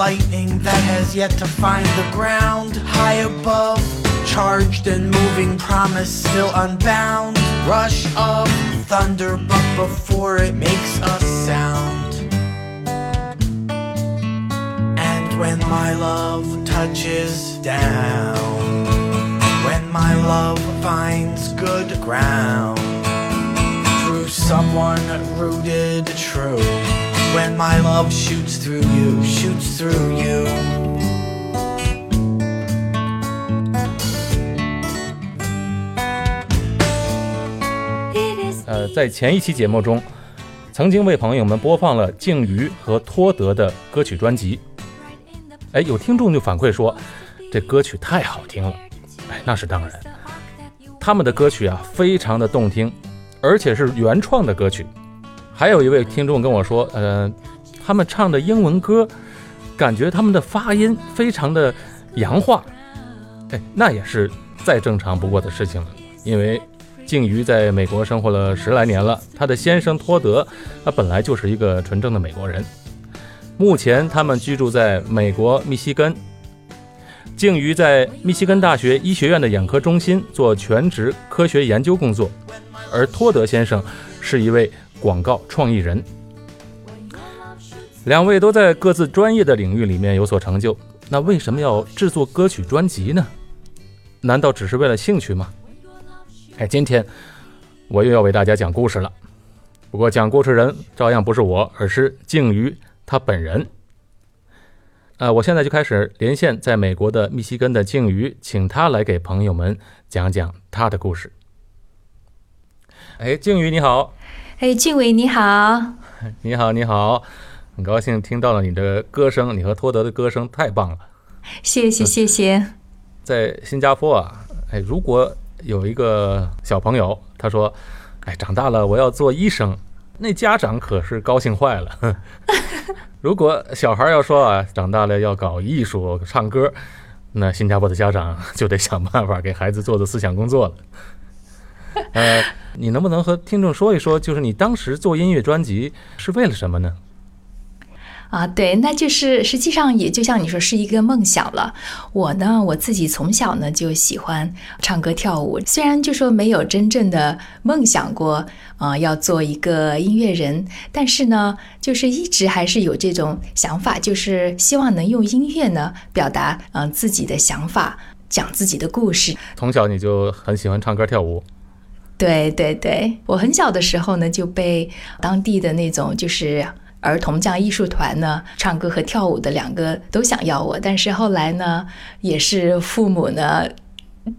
lightning that has yet to find the ground. High above, charged and moving, promise still unbound. Rush of thunder, but before it makes a sound. And when my love touches down, when my love finds good ground, through someone rooted true, when my love shoots through you, shoots through you. 呃，在前一期节目中，曾经为朋友们播放了静瑜和托德的歌曲专辑。哎，有听众就反馈说，这歌曲太好听了。哎，那是当然，他们的歌曲啊，非常的动听，而且是原创的歌曲。还有一位听众跟我说，呃，他们唱的英文歌，感觉他们的发音非常的洋化。哎，那也是再正常不过的事情了，因为。静瑜在美国生活了十来年了，她的先生托德，他本来就是一个纯正的美国人。目前他们居住在美国密西根。静瑜在密西根大学医学院的眼科中心做全职科学研究工作，而托德先生是一位广告创意人。两位都在各自专业的领域里面有所成就，那为什么要制作歌曲专辑呢？难道只是为了兴趣吗？哎，今天我又要为大家讲故事了。不过讲故事人照样不是我，而是静瑜他本人。呃，我现在就开始连线在美国的密西根的静瑜，请他来给朋友们讲讲他的故事。哎，静瑜你好。哎，俊伟你好。你好，你好，很高兴听到了你的歌声，你和托德的歌声太棒了。谢谢谢谢。在新加坡啊，哎，如果。有一个小朋友，他说：“哎，长大了我要做医生。”那家长可是高兴坏了。如果小孩要说啊，长大了要搞艺术、唱歌，那新加坡的家长就得想办法给孩子做做思想工作了。呃，你能不能和听众说一说，就是你当时做音乐专辑是为了什么呢？啊，对，那就是实际上也就像你说是一个梦想了。我呢，我自己从小呢就喜欢唱歌跳舞，虽然就说没有真正的梦想过啊要做一个音乐人，但是呢，就是一直还是有这种想法，就是希望能用音乐呢表达嗯自己的想法，讲自己的故事。从小你就很喜欢唱歌跳舞？对对对，我很小的时候呢就被当地的那种就是。儿童这样艺术团呢，唱歌和跳舞的两个都想要我，但是后来呢，也是父母呢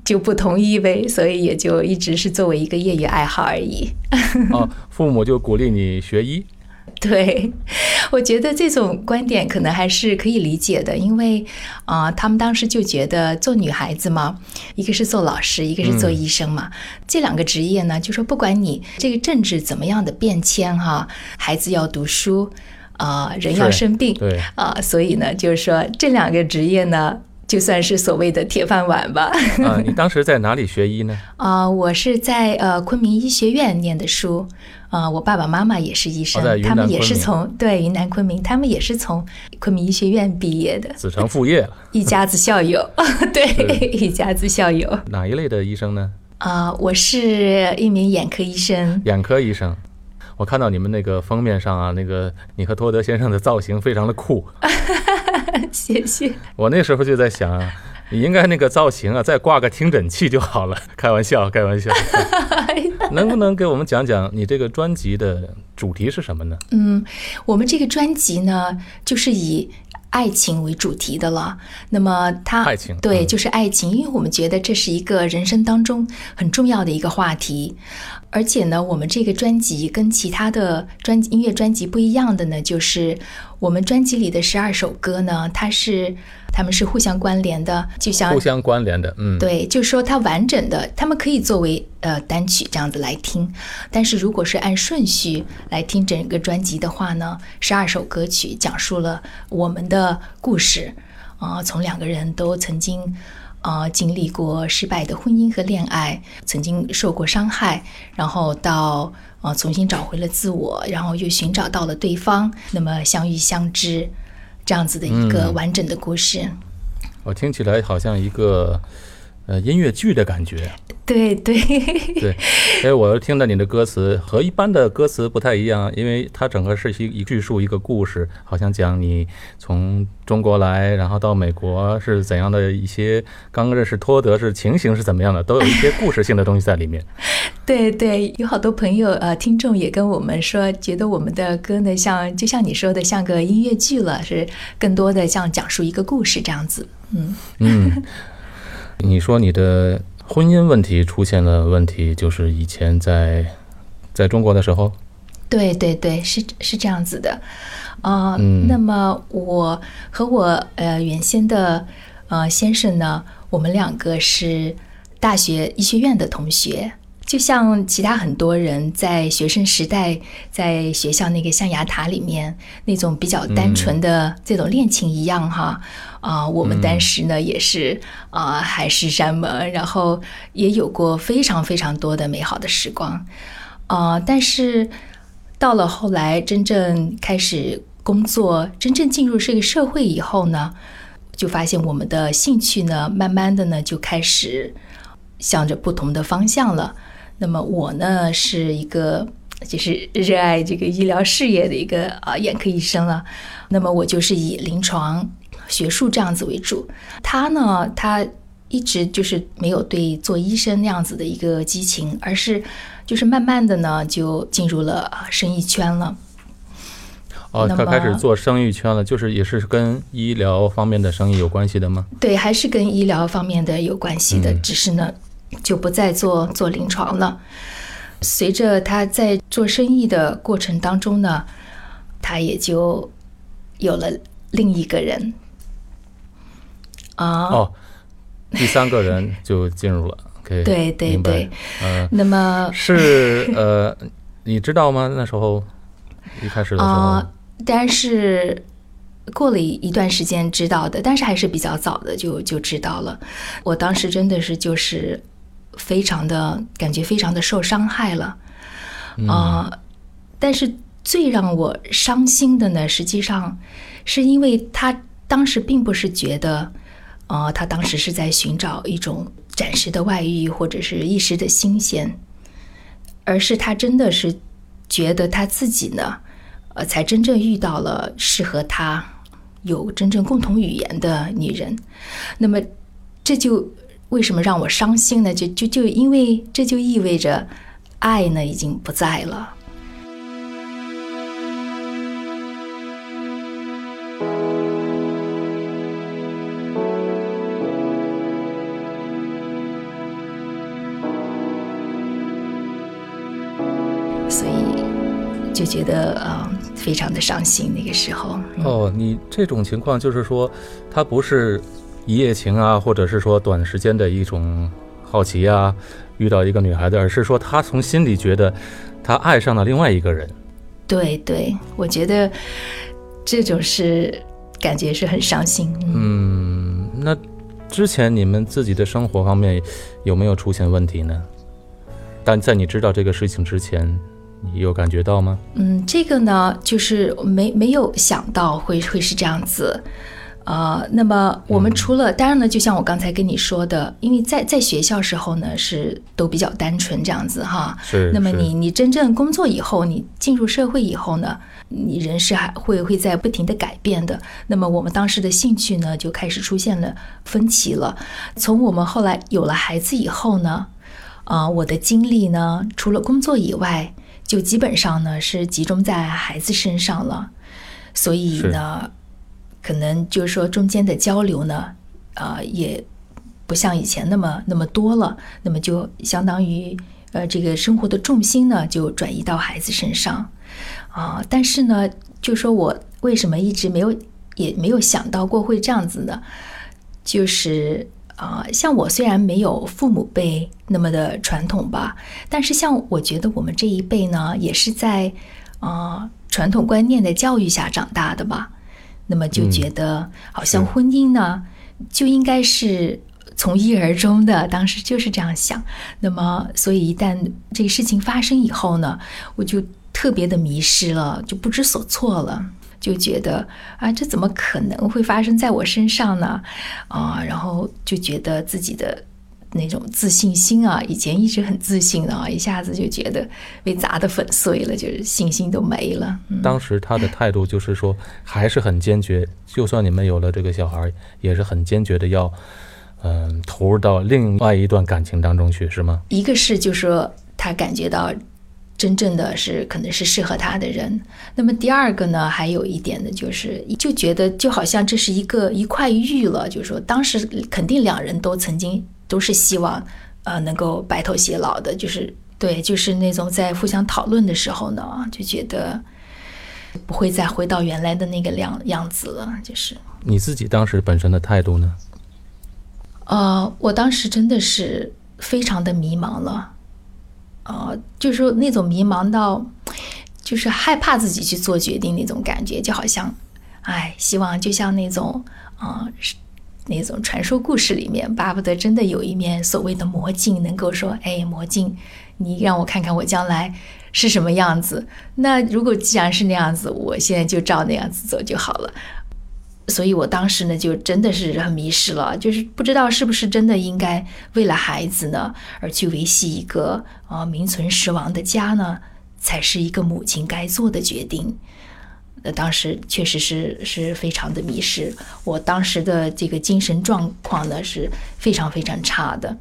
就不同意呗，所以也就一直是作为一个业余爱好而已。哦，父母就鼓励你学医。对，我觉得这种观点可能还是可以理解的，因为啊，他们当时就觉得做女孩子嘛，一个是做老师，一个是做医生嘛，这两个职业呢，就说不管你这个政治怎么样的变迁哈，孩子要读书啊，人要生病，对。啊，所以呢，就是说这两个职业呢，就算是所谓的铁饭碗吧。啊，你当时在哪里学医呢？啊，我是在呃昆明医学院念的书。啊，我爸爸妈妈也是医生，他们也是从对云南昆明，他们也是从昆明医学院毕业的，子承父业了，一家子校友，对，一家子校友。哪一类的医生呢？啊，我是一名眼科医生。眼科医生，我看到你们那个封面上啊，那个你和托德先生的造型非常的酷。谢谢。我那时候就在想。你应该那个造型啊，再挂个听诊器就好了。开玩笑，开玩笑。能不能给我们讲讲你这个专辑的主题是什么呢？嗯，我们这个专辑呢，就是以爱情为主题的了。那么它爱情对，就是爱情，因为我们觉得这是一个人生当中很重要的一个话题。而且呢，我们这个专辑跟其他的专音乐专辑不一样的呢，就是我们专辑里的十二首歌呢，它是。他们是互相关联的，就像互相关联的，嗯，对，就是说它完整的，他们可以作为呃单曲这样子来听，但是如果是按顺序来听整个专辑的话呢，十二首歌曲讲述了我们的故事，啊，从两个人都曾经啊经历过失败的婚姻和恋爱，曾经受过伤害，然后到啊重新找回了自我，然后又寻找到了对方，那么相遇相知。这样子的一个嗯完整的故事。我听起来好像一个呃音乐剧的感觉。对对，对，因为我听到你的歌词和一般的歌词不太一样，因为它整个是一一叙述一个故事，好像讲你从中国来，然后到美国是怎样的一些刚认识托德是情形是怎么样的，都有一些故事性的东西在里面。对对，有好多朋友呃，听众也跟我们说，觉得我们的歌呢，像就像你说的，像个音乐剧了，是更多的像讲述一个故事这样子。嗯，嗯，你说你的婚姻问题出现了问题，就是以前在在中国的时候，对对对，是是这样子的。啊、嗯那么我和我呃原先的呃先生呢，我们两个是大学医学院的同学。就像其他很多人在学生时代，在学校那个象牙塔里面那种比较单纯的这种恋情一样哈，啊、我们当时呢也是啊、海誓山盟，然后也有过非常非常多的美好的时光，啊、但是到了后来真正开始工作，真正进入这个社会以后呢，就发现我们的兴趣呢，慢慢的呢就开始向着不同的方向了。那么我呢是一个就是热爱这个医疗事业的一个啊眼科医生了，那么我就是以临床学术这样子为主。他呢，他一直就是没有对做医生那样子的一个激情，而是就是慢慢的呢就进入了啊生意圈了。哦，那他开始做生意圈了，就是也是跟医疗方面的生意有关系的吗？对，还是跟医疗方面的有关系的，嗯只是呢就不再做做临床了。随着他在做生意的过程当中呢，他也就有了另一个人。啊、哦，第三个人就进入了。OK，对对对。呃，那么是呃，你知道吗？那时候一开始的时候，啊、但是过了一一段时间知道的，但是还是比较早的就就知道了。我当时真的是就是非常的感觉非常的受伤害了啊、但是最让我伤心的呢，实际上是因为他当时并不是觉得，呃，他当时是在寻找一种暂时的外遇或者是一时的新鲜，而是他真的是觉得他自己呢，呃，才真正遇到了适合他有真正共同语言的女人。那么，这就为什么让我伤心呢？就就就因为这就意味着爱呢已经不在了。所以就觉得呃非常的伤心。那个时候，哦，你这种情况就是说，他不是一夜情啊，或者是说短时间的一种好奇啊，遇到一个女孩子，而是说他从心里觉得他爱上了另外一个人。对对，我觉得这种是感觉是很伤心。嗯嗯，那之前你们自己的生活方面有没有出现问题呢？但在你知道这个事情之前，你有感觉到吗？嗯，这个呢，就是没没有想到会会是这样子。呃，那么我们除了、当然呢，就像我刚才跟你说的，因为在在学校时候呢是都比较单纯这样子哈。是。是那么你你真正工作以后，你进入社会以后呢，你人是还会会在不停的改变的。那么我们当时的兴趣呢，就开始出现了分歧了。从我们后来有了孩子以后呢，啊、我的精力呢，除了工作以外，就基本上呢是集中在孩子身上了。所以呢，可能就是说中间的交流呢，呃，也不像以前那么那么多了。那么就相当于呃，这个生活的重心呢就转移到孩子身上啊、但是呢，就说我为什么一直没有也没有想到过会这样子呢？就是啊、像我虽然没有父母辈那么的传统吧，但是像我觉得我们这一辈呢，也是在啊、传统观念的教育下长大的吧。那么就觉得好像婚姻呢，就应该是从一而终的，当时就是这样想。那么，所以一旦这个事情发生以后呢，我就特别的迷失了，就不知所措了。就觉得啊，这怎么可能会发生在我身上呢？啊，然后就觉得自己的那种自信心啊，以前一直很自信的啊，一下子就觉得被砸得粉碎了，就是信心都没了。嗯、当时他的态度就是说，还是很坚决，就算你们有了这个小孩，也是很坚决的要，嗯，投入到另外一段感情当中去，是吗？一个是就说他感觉到。真正的是可能是适合他的人。那么第二个呢，还有一点呢，就是就觉得就好像这是一个一块玉了，就是说当时肯定两人都曾经都是希望，呃，能够白头偕老的，就是对，就是那种在互相讨论的时候呢，就觉得不会再回到原来的那个样样子了。就是你自己当时本身的态度呢？呃，我当时真的是非常的迷茫了。呃，就是那种迷茫到，就是害怕自己去做决定那种感觉，就好像，哎，希望就像那种，啊，那种传说故事里面，巴不得真的有一面所谓的魔镜，能够说，哎，魔镜，你让我看看我将来是什么样子。那如果既然是那样子，我现在就照那样子走就好了。所以我当时呢，就真的是很迷失了，就是不知道是不是真的应该为了孩子呢，而去维系一个啊名存实亡的家呢，才是一个母亲该做的决定。那当时确实是是非常的迷失，我当时的这个精神状况呢是非常非常差的，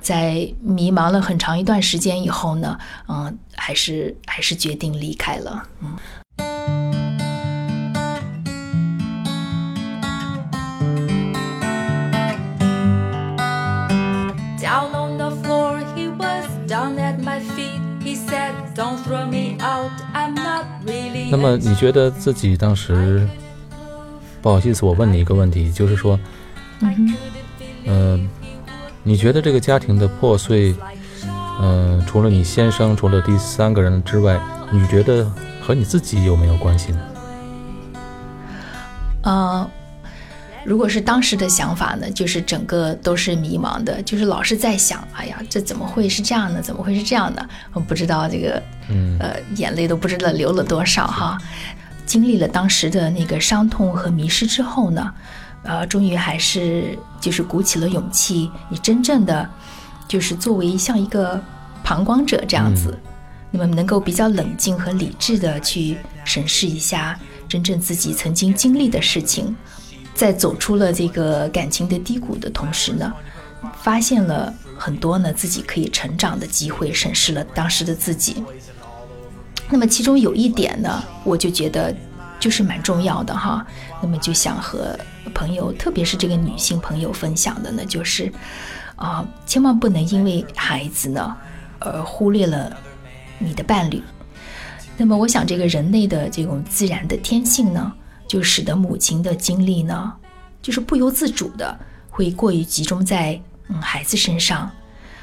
在迷茫了很长一段时间以后呢，嗯，还是还是决定离开了，嗯。那么你觉得自己当时，不好意思，我问你一个问题，就是说，嗯，你觉得这个家庭的破碎，嗯，除了你先生，除了第三个人之外，你觉得和你自己有没有关系呢？啊。如果是当时的想法呢，就是整个都是迷茫的，就是老是在想，哎呀，这怎么会是这样呢？怎么会是这样的？我不知道这个，呃，眼泪都不知道流了多少哈。经历了当时的那个伤痛和迷失之后呢，呃，终于还是就是鼓起了勇气，你真正的就是作为像一个旁观者这样子，那么能够比较冷静和理智的去审视一下真正自己曾经经历的事情。在走出了这个感情的低谷的同时呢，发现了很多呢自己可以成长的机会，审视了当时的自己。那么其中有一点呢，我就觉得就是蛮重要的哈。那么就想和朋友，特别是这个女性朋友分享的呢，就是啊，千万不能因为孩子呢而忽略了你的伴侣。那么我想，这个人类的这种自然的天性呢。就使得母亲的精力呢，就是不由自主的会过于集中在嗯孩子身上。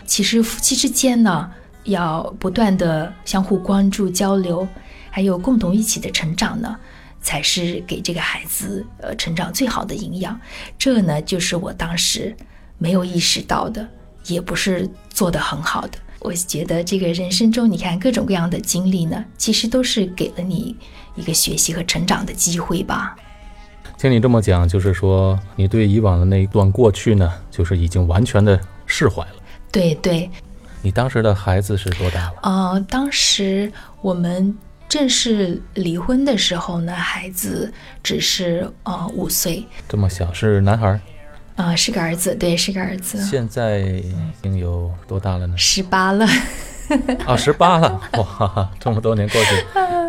其实夫妻之间呢，要不断的相互关注、交流，还有共同一起的成长呢，才是给这个孩子呃成长最好的营养。这呢，就是我当时没有意识到的，也不是做得很好的。我觉得这个人生中，你看各种各样的经历呢，其实都是给了你。一个学习和成长的机会吧。听你这么讲，就是说你对以往的那一段过去呢，就是已经完全的释怀了。对对。你当时的孩子是多大了？呃，当时我们正式离婚的时候呢，孩子只是呃五岁。这么小，是男孩？啊，是个儿子，对，是个儿子。现在已经有多大了呢？十八了。啊，十八了，哇，这么多年过去，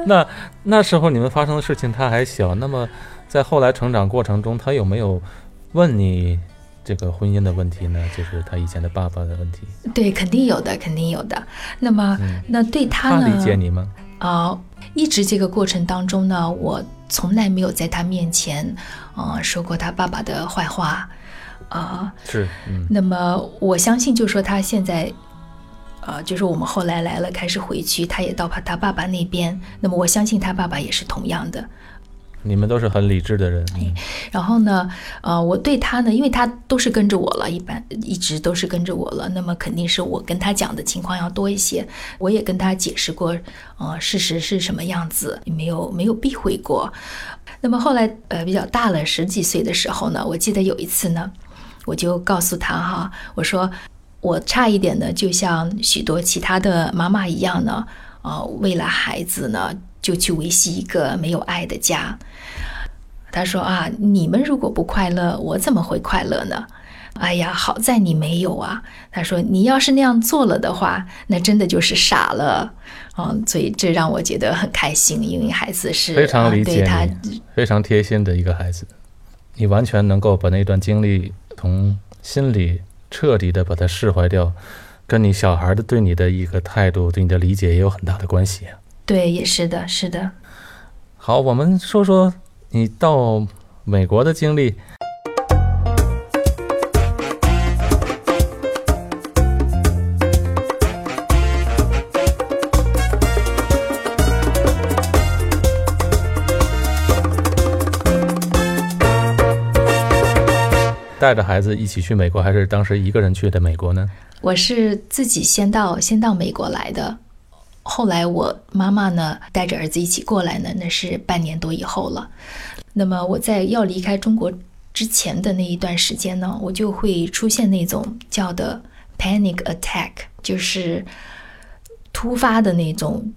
那那时候你们发生的事情他还小，那么在后来成长过程中，他有没有问你这个婚姻的问题呢？就是他以前的爸爸的问题。对，肯定有的，肯定有的。那么，那对他呢？他理解你吗？啊，一直这个过程当中呢，我从来没有在他面前，呃，说过他爸爸的坏话，啊，是，嗯。那么我相信，就说他现在。呃，就是我们后来来了，开始回去，他也到他他爸爸那边。那么我相信他爸爸也是同样的。你们都是很理智的人。嗯然后呢，呃，我对他呢，因为他都是跟着我了，一般一直都是跟着我了，那么肯定是我跟他讲的情况要多一些。我也跟他解释过，呃，事实是什么样子，没有没有避讳过。那么后来，呃，比较大了十几岁的时候呢，我记得有一次呢，我就告诉他哈，我说我差一点呢，就像许多其他的妈妈一样呢，啊，为了孩子呢，就去维系一个没有爱的家。他说啊，你们如果不快乐，我怎么会快乐呢？哎呀，好在你没有啊。他说，你要是那样做了的话，那真的就是傻了。嗯，所以这让我觉得很开心，因为孩子是非常理解他你，非常贴心的一个孩子，你完全能够把那段经历从心里彻底的把它释怀掉，跟你小孩的对你的一个态度、对你的理解也有很大的关系。对，也是的，是的。好，我们说说你到美国的经历。带着孩子一起去美国，还是当时一个人去的美国呢？我是自己先到先到美国来的，后来我妈妈呢带着儿子一起过来呢，那是半年多以后了。那么我在要离开中国之前的那一段时间呢，我就会出现那种叫的 panic attack，就是突发的那种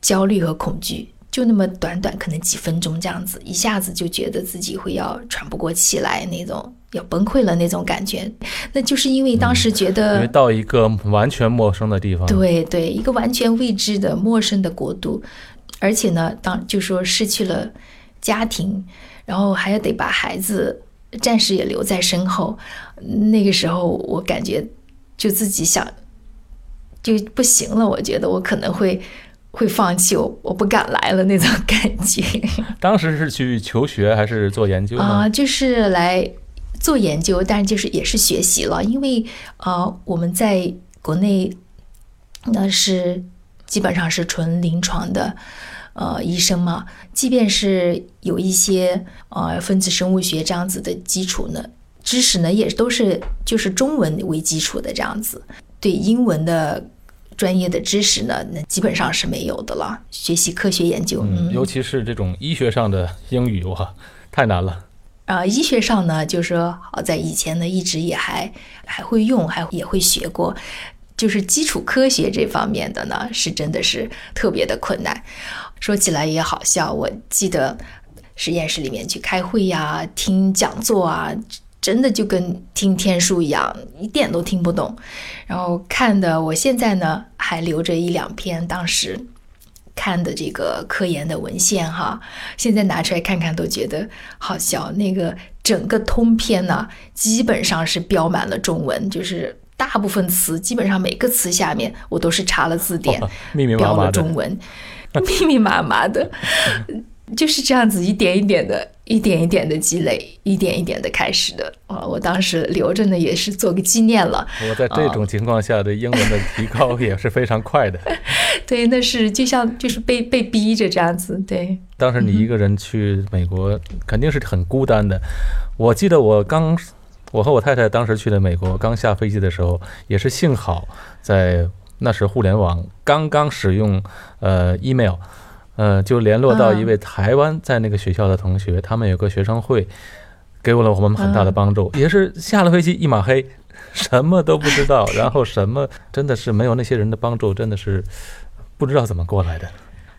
焦虑和恐惧。就那么短短，可能几分钟这样子，一下子就觉得自己会要喘不过气来，那种要崩溃了那种感觉。那就是因为当时觉得，因为到一个完全陌生的地方，对对，一个完全未知的陌生的国度，而且呢，当就说失去了家庭，然后还要得把孩子暂时也留在身后。那个时候，我感觉就自己想就不行了，我觉得我可能会。会放弃我，我不敢来了那种感觉。当时是去求学还是做研究啊？就是来做研究，但是就是也是学习了，因为呃，我们在国内那是基本上是纯临床的呃医生嘛，即便是有一些呃分子生物学这样子的基础呢，知识呢也都是就是中文为基础的这样子，对英文的。专业的知识呢，那基本上是没有的了。学习科学研究，嗯，尤其是这种医学上的英语，哇，太难了。啊，医学上呢，就是说，好在以前呢，一直也还还会用，还也会学过。就是基础科学这方面的呢，是真的是特别的困难。说起来也好笑，我记得实验室里面去开会呀，听讲座啊。真的就跟听天书一样，一点都听不懂。然后看的，我现在呢还留着一两篇当时看的这个科研的文献哈，现在拿出来看看都觉得好笑。那个整个通篇呢，基本上是标满了中文，就是大部分词，基本上每个词下面我都是查了字典，标了中文，密密麻麻的。就是这样子一点一点的，一点一点的积累，一点一点的开始的。啊，我当时留着呢，也是做个纪念了。我在这种情况下的英文的提高也是非常快的。对，那是就像就是被被逼着这样子。对，当时你一个人去美国，肯定是很孤单的。我记得我刚，我和我太太当时去的美国，刚下飞机的时候，也是幸好在那时互联网刚刚使用，呃，email。呃，就联络到一位台湾在那个学校的同学，他们有个学生会，给我了我们很大的帮助。也是下了飞机一马黑，什么都不知道，然后什么真的是没有那些人的帮助，真的是不知道怎么过来的。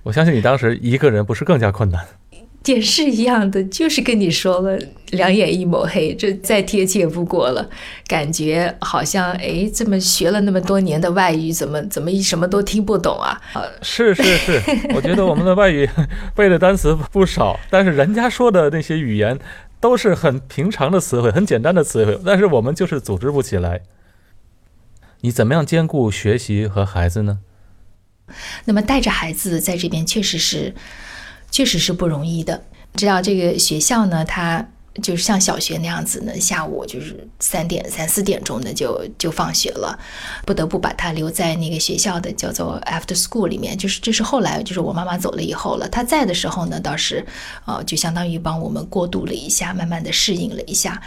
我相信你当时一个人不是更加困难。也是一样的，就是跟你说了，两眼一抹黑，这再贴切不过了。感觉好像哎，这么学了那么多年的外语，怎么怎么一什么都听不懂啊？是是是，我觉得我们的外语背的单词不少，但是人家说的那些语言都是很平常的词汇，很简单的词汇，但是我们就是组织不起来。你怎么样兼顾学习和孩子呢？那么带着孩子在这边确实是。确实是不容易的。知道这个学校呢，它就是像小学那样子呢，下午就是三点三四点钟的就就放学了，不得不把他留在那个学校的叫做 after school 里面。就是这是后来就是我妈妈走了以后了，他在的时候呢，倒是呃就相当于帮我们过渡了一下，慢慢的适应了一下。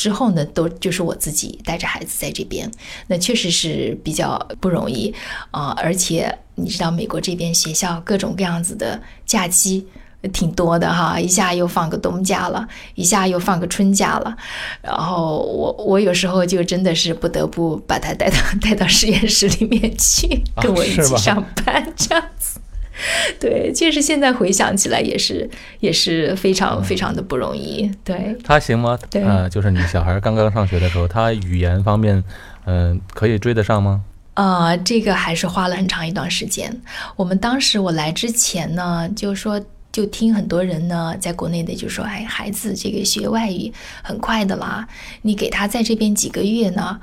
之后呢，都就是我自己带着孩子在这边，那确实是比较不容易啊、而且你知道，美国这边学校各种各样子的假期挺多的哈，一下又放个冬假了，一下又放个春假了，然后我我有时候就真的是不得不把他带到 带到实验室里面去，啊跟我一起上班这样子。对，确实现在回想起来也是也是非常非常的不容易。对，他行吗？对呃，就是你小孩刚刚上学的时候，他语言方面，嗯、可以追得上吗？呃，这个还是花了很长一段时间。我们当时我来之前呢，就说就听很多人呢，在国内的就说，哎，孩子这个学外语很快的啦，你给他在这边几个月呢，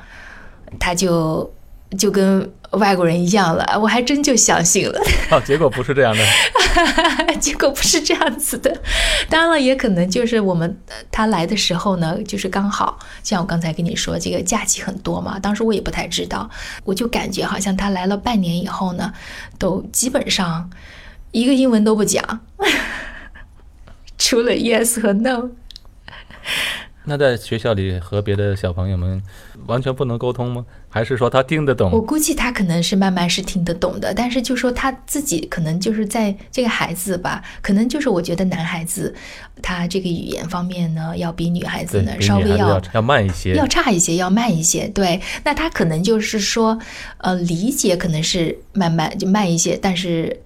他就就跟外国人一样了。我还真就相信了。哦，结果不是这样的。结果不是这样子的。当然了，也可能就是我们呃他来的时候呢，就是刚好像我刚才跟你说，这个假期很多嘛。当时我也不太知道，我就感觉好像他来了半年以后呢，都基本上一个英文都不讲，除了 yes 和 no。那在学校里和别的小朋友们完全不能沟通吗？还是说他听得懂我？估计他可能是慢慢是听得懂的，但是就说他自己可能就是在这个孩子吧，可能就是我觉得男孩子他这个语言方面呢，要比女孩子对，呢比稍微要要慢一些。要差一些，要慢一些。对，那他可能就是说，呃，理解可能是慢慢就慢一些，但是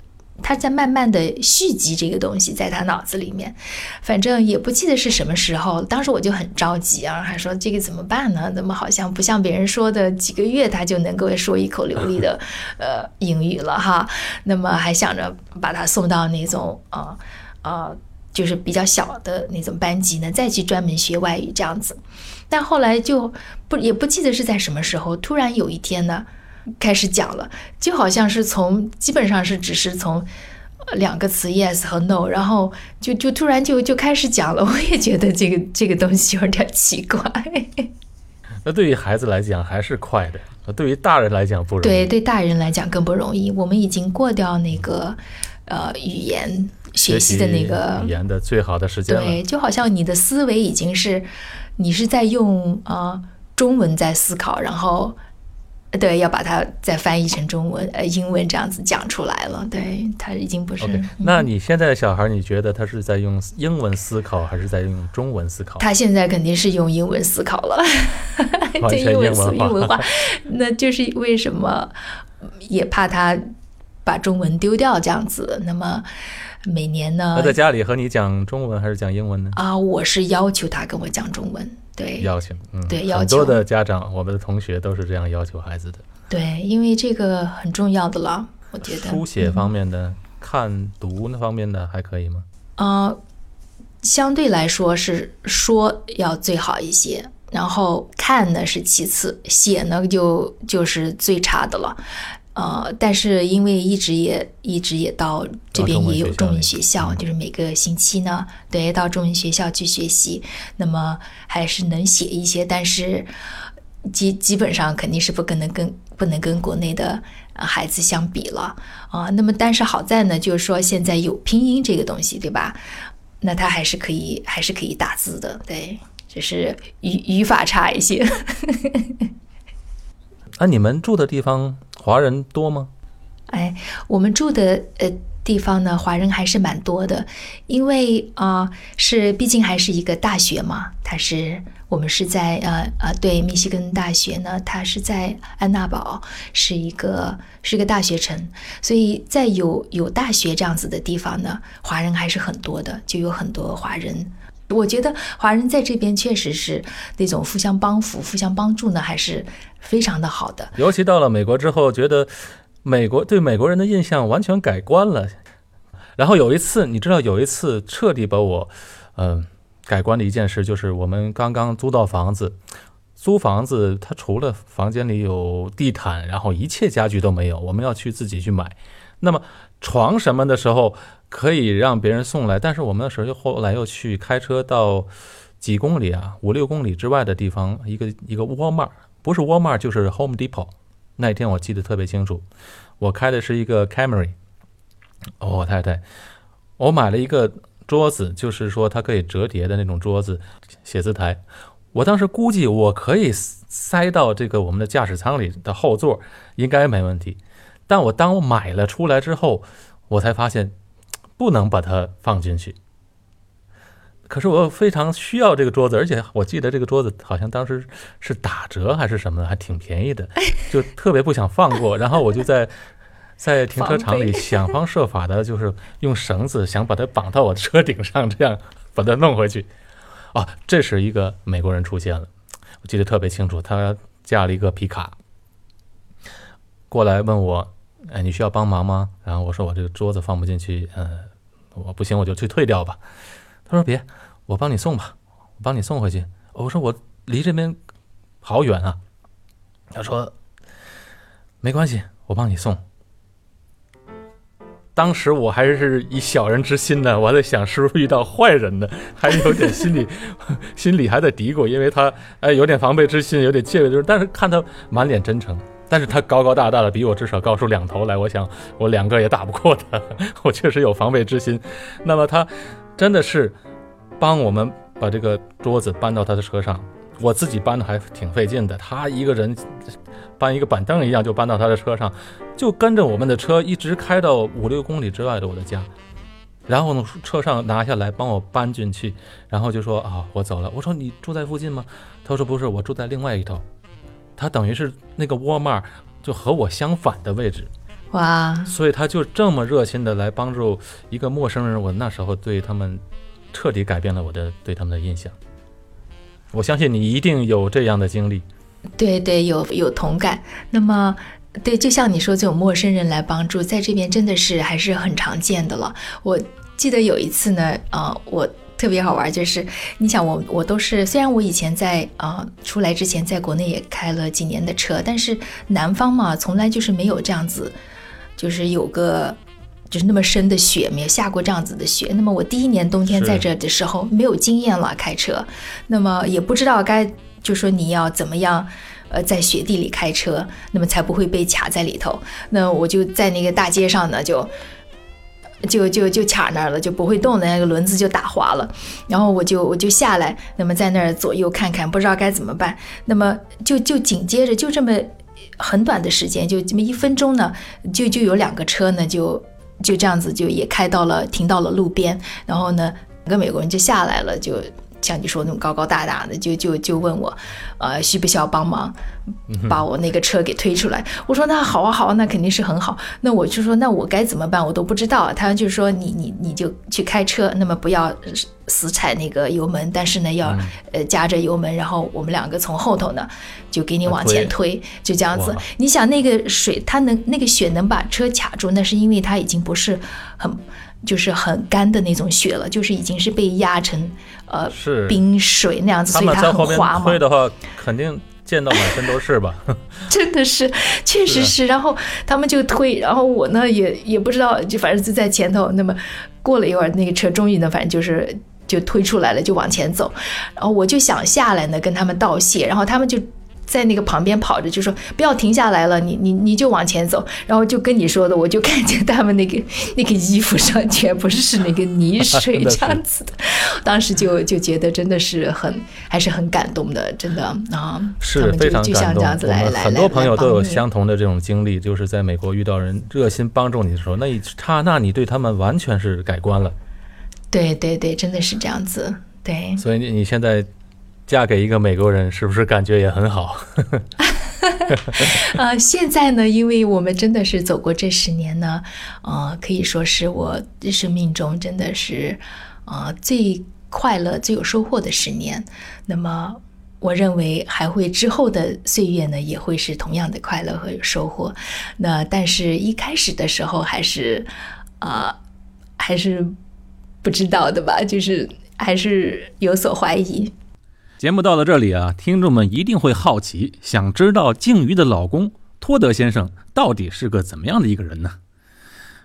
他在慢慢的蓄积这个东西在他脑子里面。反正也不记得是什么时候，当时我就很着急啊，还说这个怎么办呢？怎么好像不像别人说的几个月他就能够说一口流利的 呃英语了哈？那么还想着把他送到那种呃呃。就是比较小的那种班级呢，再去专门学外语这样子，但后来就不也不记得是在什么时候，突然有一天呢，开始讲了，就好像是从基本上是只是从呃两个词 yes 和 no，然后就就突然就就开始讲了。我也觉得这个这个东西有点奇怪。那对于孩子来讲还是快的，那对于大人来讲不容易。对，对大人来讲更不容易。我们已经过掉那个呃语言学习的那个语言的最好的时间了。对，就好像你的思维已经是，你是在用呃中文在思考，然后对要把它再翻译成中文呃英文这样子讲出来了。对，他已经不是。OK，嗯那你现在的小孩，你觉得他是在用英文思考，还是在用中文思考？他现在肯定是用英文思考了，完对全英文思英文化英文化，那就是为什么也怕他把中文丢掉这样子。那么每年呢他在家里和你讲中文还是讲英文呢？啊，我是要求他跟我讲中文，对，要求，嗯，对要求很多的家长，我们的同学都是这样要求孩子的。对，因为这个很重要的了，我觉得。书写方面的、看读那方面的还可以吗？呃，相对来说是说要最好一些，然后看呢是其次，写呢就就是最差的了。呃，但是因为一直也一直也到这边也有中文学校学校，嗯就是每个星期呢，对，到中文学校去学习，那么还是能写一些，但是基基本上肯定是不可能跟不能跟国内的呃孩子相比了啊。那么但是好在呢，就是说现在有拼音这个东西，对吧？那他还是可以还是可以打字的，对，只是语语法差一些。啊，你们住的地方华人多吗？哎，我们住的呃地方呢，华人还是蛮多的，因为啊、是毕竟还是一个大学嘛，它是我们是在呃呃对密西根大学呢，它是在安娜堡，是一个是一个大学城，所以在有有大学这样子的地方呢，华人还是很多的，就有很多华人。我觉得华人在这边确实是那种互相帮扶、互相帮助呢，还是非常的好的。尤其到了美国之后，觉得美国对美国人的印象完全改观了。然后有一次，你知道，有一次彻底把我，嗯、改观的一件事，就是我们刚刚租到房子，租房子它除了房间里有地毯，然后一切家具都没有，我们要去自己去买。那么床什么的时候可以让别人送来，但是我们那时候又后来又去开车到几公里啊，五六公里之外的地方，一个一个沃尔玛，不是沃尔玛就是 Home Depot。那一天我记得特别清楚，我开的是一个 Camry。哦，太太，我买了一个桌子，就是说它可以折叠的那种桌子，写字台。我当时估计我可以塞到这个我们的驾驶舱里的后座，应该没问题。但我当我买了出来之后，我才发现不能把它放进去。可是我非常需要这个桌子，而且我记得这个桌子好像当时是打折还是什么的，还挺便宜的，就特别不想放过。然后我就在在停车场里想方设法的，就是用绳子想把它绑到我的车顶上，这样把它弄回去。啊，这时一个美国人出现了，我记得特别清楚，他驾了一个皮卡过来问我：“哎，你需要帮忙吗？”然后我说：“我这个桌子放不进去，呃，我不行，我就去退掉吧。”他说：“别，我帮你送吧，我帮你送回去。”我说：“我离这边好远啊。”他说：“没关系，我帮你送。”当时我还是以小人之心呢，我还在想是不是遇到坏人呢，还有点心里 心里还在嘀咕，因为他哎有点防备之心，有点戒备之心，但是看他满脸真诚，但是他高高大大的，比我至少高出两头来，我想我两个也打不过他，我确实有防备之心。那么他真的是帮我们把这个桌子搬到他的车上。我自己搬的还挺费劲的，他一个人搬一个板凳一样就搬到他的车上，就跟着我们的车一直开到五六公里之外的我的家，然后呢车上拿下来帮我搬进去，然后就说啊我走了。我说你住在附近吗？他说不是，我住在另外一头。他等于是那个沃尔玛就和我相反的位置，哇！所以他就这么热心的来帮助一个陌生人。我那时候对他们彻底改变了我的对他们的印象。我相信你一定有这样的经历，对对，有有同感。那么，对，就像你说，这种陌生人来帮助，在这边真的是还是很常见的了。我记得有一次呢，呃，我特别好玩，就是你想，我我都是，虽然我以前在呃出来之前在国内也开了几年的车，但是南方嘛，从来就是没有这样子，就是有个。就是那么深的雪，没有下过这样子的雪。那么我第一年冬天在这的时候没有经验了开车，那么也不知道该就说你要怎么样，呃，在雪地里开车，那么才不会被卡在里头。那我就在那个大街上呢，就就就就卡那儿了，就不会动的那个轮子就打滑了。然后我就我就下来，那么在那儿左右看看，不知道该怎么办。那么就就紧接着就这么很短的时间，就这么一分钟呢，就就有两个车呢就。就这样子，就也开到了，停到了路边。然后呢两，个美国人就下来了，就像你说那种高高大大的，就就就问我，呃，需不需要帮忙？把我那个车给推出来，我说那好啊好啊，那肯定是很好。那我就说那我该怎么办？我都不知道。他就说你你你就去开车，那么不要死踩那个油门，但是呢要呃夹着油门，然后我们两个从后头呢就给你往前推，就这样子。你想那个水，它能那个雪能把车卡住，那是因为它已经不是很就是很干的那种雪了，就是已经是被压成呃冰水那样子，所以它很滑嘛。推的话肯定。溅到满身都是吧？真的是，确实是。然后他们就推，然后我呢也也不知道，就反正就在前头。那么过了一会儿，那个车终于呢，反正就是就推出来了，就往前走。然后我就想下来呢，跟他们道谢。然后他们就。在那个旁边跑着，就说不要停下来了，你你你就往前走，然后就跟你说的，我就看见他们那个那个衣服上全部是那个泥水这样子的，当时就就觉得真的是很还是很感动的，真的啊，是非常感动。来很多朋友都有相同的这种经历，就是在美国遇到人热心帮助你的时候，那一刹那你对他们完全是改观了。对对对，真的是这样子，对。所以你你现在。嫁给一个美国人，是不是感觉也很好？呃，现在呢，因为我们真的是走过这十年呢，呃，可以说是我生命中真的是呃最快乐、最有收获的十年。那么，我认为还会之后的岁月呢，也会是同样的快乐和有收获。那但是一开始的时候，还是啊，还是不知道的吧，就是还是有所怀疑。节目到了这里啊，听众们一定会好奇，想知道静瑜的老公托德先生到底是个怎么样的一个人呢？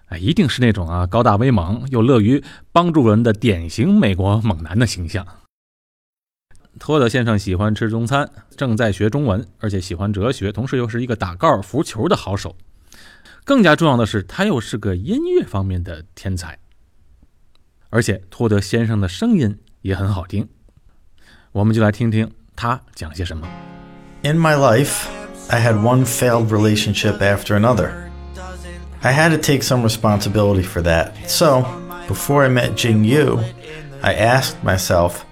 哎，一定是那种啊高大威猛又乐于帮助人的典型美国猛男的形象。托德先生喜欢吃中餐，正在学中文，而且喜欢哲学，同时又是一个打高尔夫球的好手。更加重要的是，他又是个音乐方面的天才。而且托德先生的声音也很好听，我们就来听听他讲些什么。In my life, I had one failed relationship after another. I had to take some responsibility for that. So, before I met Jing Yu, I asked myself,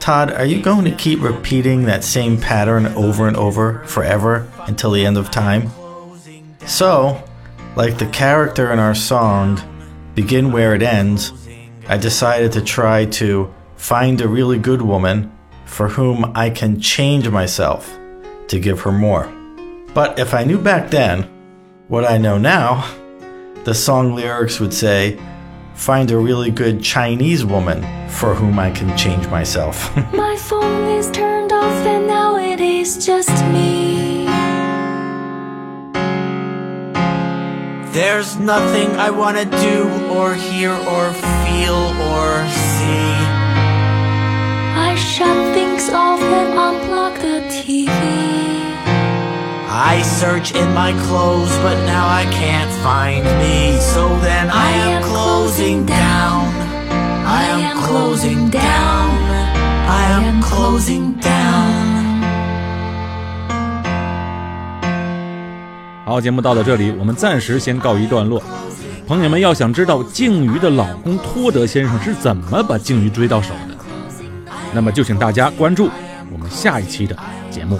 Todd, are you going to keep repeating that same pattern over and over forever until the end of time? So, like the character in our song, Begin Where It Ends, I decided to try to find a really good woman for whom I can change myself to give her more. But if I knew back then what I know now, the song lyrics would say, Find a really good Chinese woman for whom I can change myself. My phone is turned off and now it is just me. There's nothing I want to do or hear or feel or see. I shut things off and unplug the TV. I search in my clothes, but now I can't find me. So then I, I am am closing closing down. I am closing down. I am closing down. 好，节目到了这里，我们暂时先告一段落。朋友们要想知道静瑜的老公托德先生是怎么把静瑜追到手的，那么就请大家关注我们下一期的节目。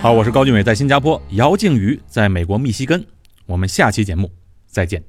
好，我是高俊伟，在新加坡；姚靖宇在美国密西根。我们下期节目再见。